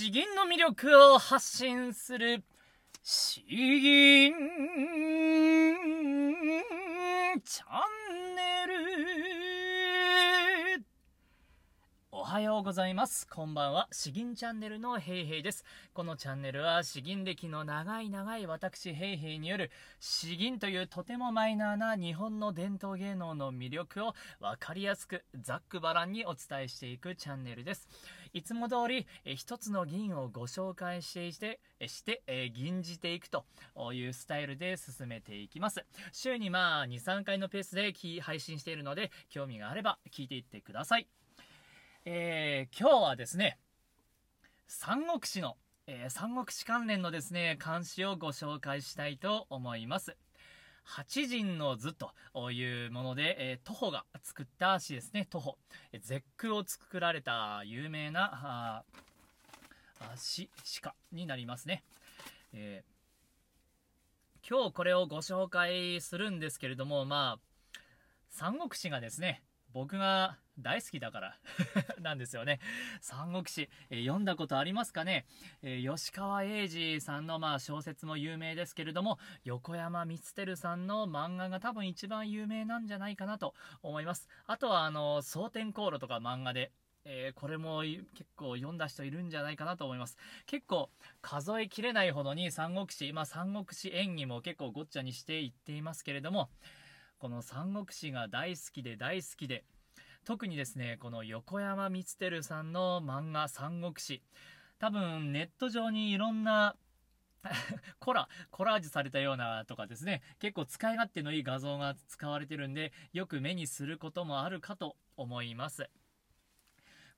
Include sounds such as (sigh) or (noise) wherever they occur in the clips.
詩吟の魅力を発信する。詩吟チャンネル。おはようございます。こんばんは。詩吟チャンネルのヘイヘイです。このチャンネルは詩吟歴の長い長い私ヘイヘイによる詩吟というとてもマイナーな日本の伝統芸能の魅力を分かりやすくざっくばらんにお伝えしていくチャンネルです。いつも通り、え一つの銀をご紹介してして、えして、え銀じていくというスタイルで進めていきます。週にまあ2、3回のペースで配信しているので、興味があれば聞いていってください。えー、今日はですね、三国志の、えー、三国志関連のですね、漢詩をご紹介したいと思います。八人の図というもので、えー、徒歩が作った足ですね、徒歩。絶句を作られた有名な足、鹿になりますね。えー、今日これをご紹介するんですけれども、まあ、三国志がですね、僕が大好きだから (laughs) なんですよね。三国志、えー、読んだことありますかね、えー、吉川英治さんのまあ小説も有名ですけれども、横山光輝さんの漫画が多分一番有名なんじゃないかなと思います。あとはあの、蒼天航路とか漫画で、えー、これも結構読んだ人いるんじゃないかなと思います。結構数えきれないほどに三国志、まあ三国志演技も結構ごっちゃにしていっていますけれども、この三国志が大好きで大好きで、特にですね、この横山光輝さんの漫画三国志、多分ネット上にいろんな (laughs) コラ、コラージュされたようなとかですね、結構使い勝手のいい画像が使われてるんで、よく目にすることもあるかと思います。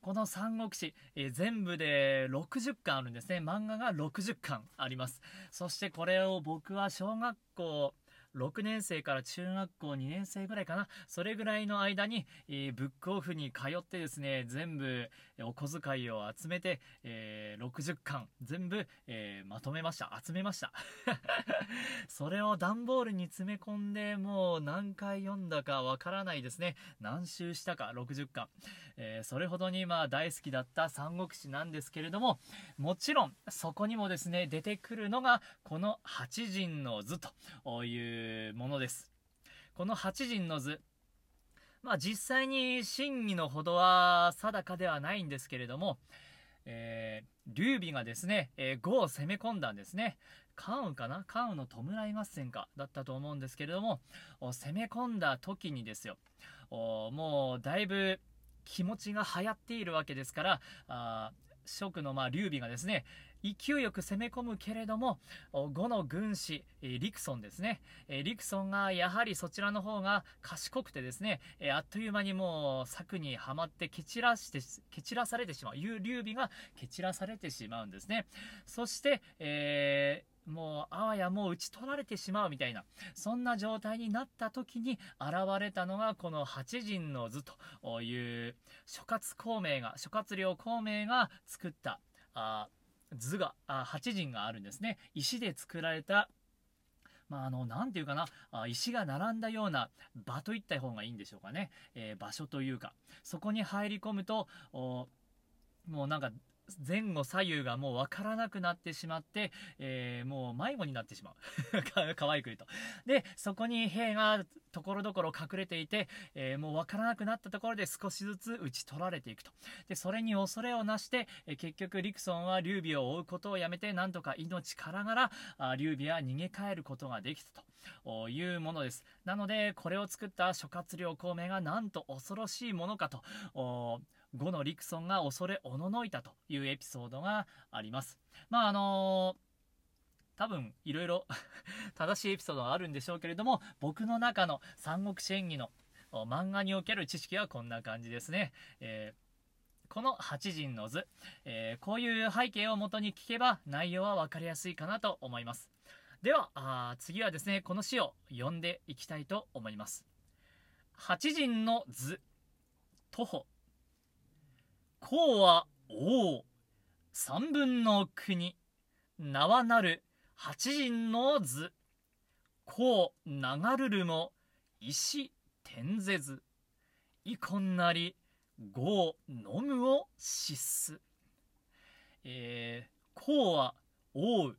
この三国志、えー、全部で60巻あるんですね。漫画が60巻あります。そしてこれを僕は小学校6年生から中学校2年生ぐらいかな。それぐらいの間に、えー、ブックオフに通ってですね、全部お小遣いを集めて、えー、60巻全部、えー、まとめました。集めました。(laughs) それを段ボールに詰め込んで、もう何回読んだかわからないですね。何周したか、60巻。えそれほどにまあ大好きだった三国志なんですけれども、もちろんそこにもですね、出てくるのが、この八人の図というものです。この8人の図、まあ実際に真偽のほどは定かではないんですけれども、えー、劉備がですね、えー、呉を攻め込んだんですね。関羽かな？関羽の弔い合戦かだったと思うんですけれども、攻め込んだ時にですよ、もうだいぶ気持ちが流行っているわけですから、あ蜀のまあ劉備がですね、勢いよく攻め込むけれども、5の軍師、リクソンですね。リクソンがやはりそちらの方が賢くてですね、あっという間にもう策にはまって蹴散らして、蹴散らされてしまう。劉備が蹴散らされてしまうんですね。そして、えーもう、あわやもう打ち取られてしまうみたいな、そんな状態になった時に現れたのが、この八人の図という諸葛孔明が、諸葛亮孔明が作った、あ図が、あ8陣があるんですね。石で作られたまあ、あの、なていうかな、石が並んだような場といった方がいいんでしょうかね。えー、場所というか、そこに入り込むと、もうなんか、前後左右がもう分からなくなってしまって、えー、もう迷子になってしまう。(laughs) 可愛く言うと。で、そこに兵がところどころ隠れていて、えー、もう分からなくなったところで少しずつ打ち取られていくと。で、それに恐れをなして、えー、結局リクソンは劉備を追うことをやめて、なんとか命からがら、あ劉備は逃げ帰ることができたというものです。なので、これを作った諸葛亮孔明がなんと恐ろしいものかと、後のリクソンが恐れおののいたというエピソードがあります。まああのー多分いろいろ (laughs) 正しいエピソードがあるんでしょうけれども僕の中の三国志演義の漫画における知識はこんな感じですね、えー、この八人の図、えー、こういう背景を元に聞けば内容は分かりやすいかなと思います。ではあ次はですねこの詩を読んでいきたいと思います。八人の図徒歩。公は王。三分の国。名はなる八人の図。公流るるも。石天ぜず。遺恨なり豪飲むを失す。えー、こうは覆う、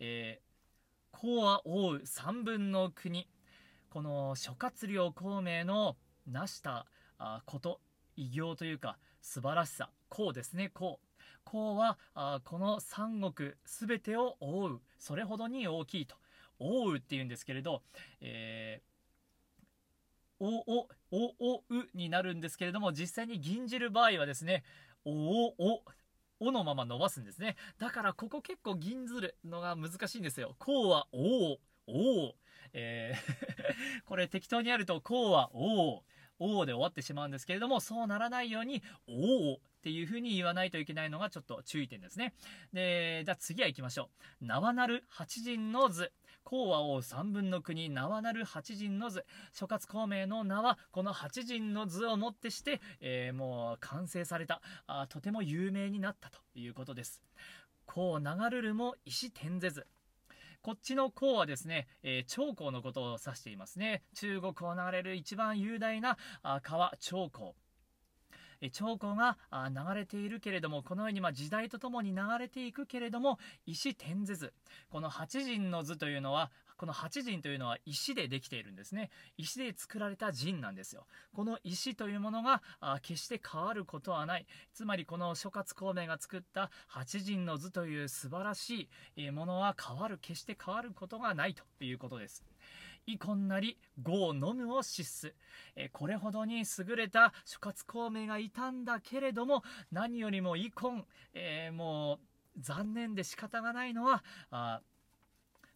えー、こうは覆う三分の国。この諸葛亮孔明の成したあこと偉業というか素晴らしさ。こうですね。こう。こうはあこの三国全てを覆う。それほどに大きいと。覆うっていうんですけれど、えー、おおおおうになるんですけれども実際に吟じる場合はですねおおおおのまま伸ばすんですね。だからここ結構銀ずるのが難しいんですよ。こうはおおおおえー (laughs) これ適当にやるとこうはおおおおで終わってしまうんですけれどもそうならないようにおおっていう風に言わないといけないのがちょっと注意点ですね。でじゃあ次は行きましょう。縄なる八陣の図。講和王三分の国縄なる八陣の図。諸葛孔明の名はこの八陣の図をもってして、えー、もう完成された。あとても有名になったということです。こう流るるも石天ぜ図こっちの項はですね、えー、長江のことを指していますね。中国を流れる一番雄大なあ川長江。長江が流れているけれどもこのようにま時代とともに流れていくけれども石天図図この八陣の図というのはこの八陣というのは石でできているんですね。石で作られた陣なんですよ。この石というものが決して変わることはない。つまりこの諸葛孔明が作った八陣の図という素晴らしいものは変わる決して変わることがないということです。遺恨なり業のむを失す、えこれほどに優れた諸葛孔明がいたんだけれども何よりも遺恨、えー、もう残念で仕方がないのはあ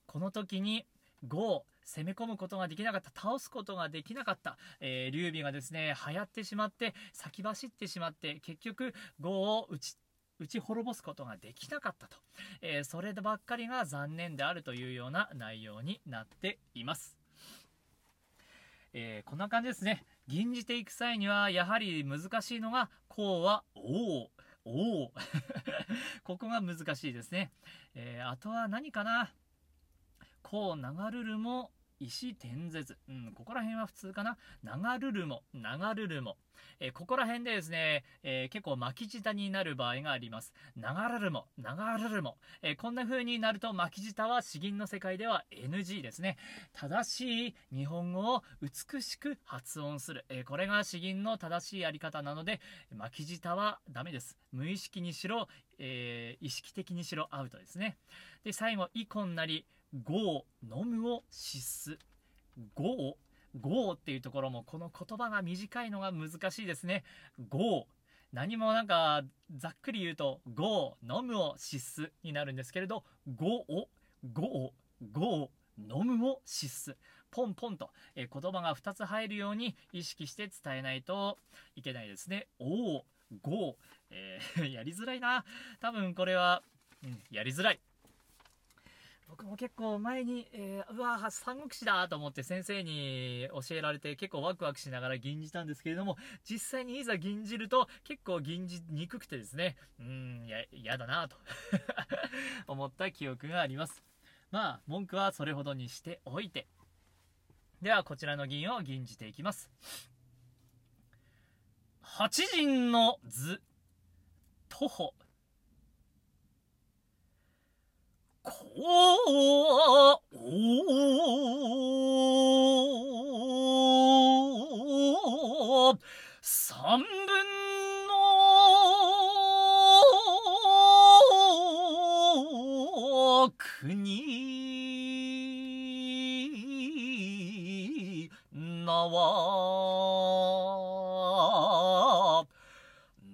この時に業攻め込むことができなかった。倒すことができなかった、えー、劉備がですね流行ってしまって先走ってしまって結局業を打ち打ち滅ぼすことができなかったと、えー、そればっかりが残念であるというような内容になっています。えー、こんな感じですね。吟じていく際には、やはり難しいのが、こうは、おう、おお。(laughs) ここが難しいですね。えー、あとは何かな。こう、流るるも、石天絶。うん、ここら辺は普通かな。流るるも、流るるも。えー、ここら辺でですね、えー、結構巻き舌になる場合があります。流るるも、流るるも。えー、こんな風になると巻き舌は詩吟の世界では NG ですね。正しい日本語を美しく発音する。えこれが詩吟の正しいやり方なので、巻き舌はダメです。無意識にしろ、え意識的にしろアウトですね。で、最後、イコンなり、ゴー、飲むを失す。ゴー、ゴーっていうところもこの言葉が短いのが難しいですね。ゴー。何もなんかざっくり言うと、ゴー、飲むを失すになるんですけれど、ゴー、ゴー、ゴー、飲むを失す。ポンポンと、え言葉が2つ入るように意識して伝えないといけないですね。おー、ゴー、えー、(laughs) やりづらいな。多分これは、うん、やりづらい。僕も結構前に、えー、うわ三国志だと思って先生に教えられて結構ワクワクしながら吟じたんですけれども、実際にいざ吟じると結構吟じにくくてですね、うーん、や、嫌だなと (laughs) 思った記憶があります。まあ、文句はそれほどにしておいて。では、こちらの銀を吟じていきます。八陣の図、徒歩。こう、三分の国名は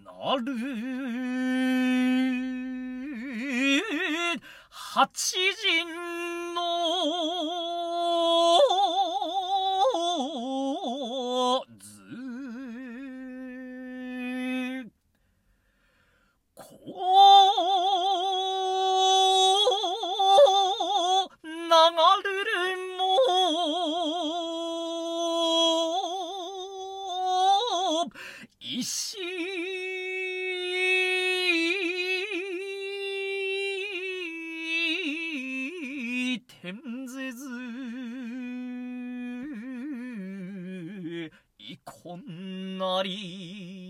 なる8時にいこんなり。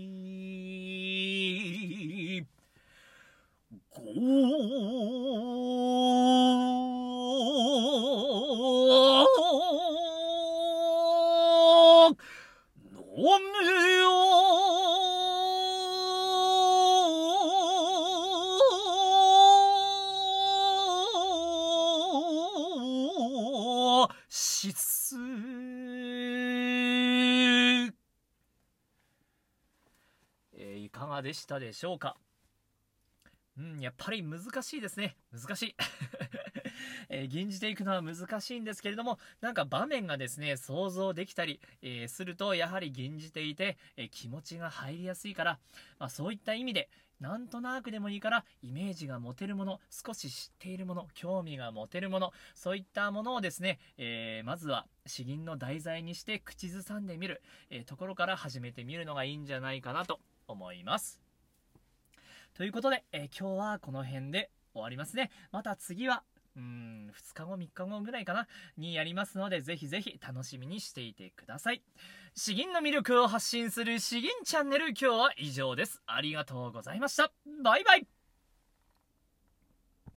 でしたでしょうか？うん、やっぱり難しいですね。難しい。(laughs) えー、吟じていくのは難しいんですけれども、なんか場面がですね、想像できたり、えー、すると、やはり吟じていて、えー、気持ちが入りやすいから、まあ、そういった意味で、なんとなくでもいいから、イメージが持てるもの、少し知っているもの、興味が持てるもの、そういったものをですね、えまずは詩吟の題材にして口ずさんでみる、えところから始めてみるのがいいんじゃないかなと思います。ということで、え、今日はこの辺で終わりますね。また次は、うん、2日後、3日後ぐらいかな、にやりますので、ぜひぜひ楽しみにしていてください。詩吟の魅力を発信する詩吟チャンネル、今日は以上です。ありがとうございました。バイバイ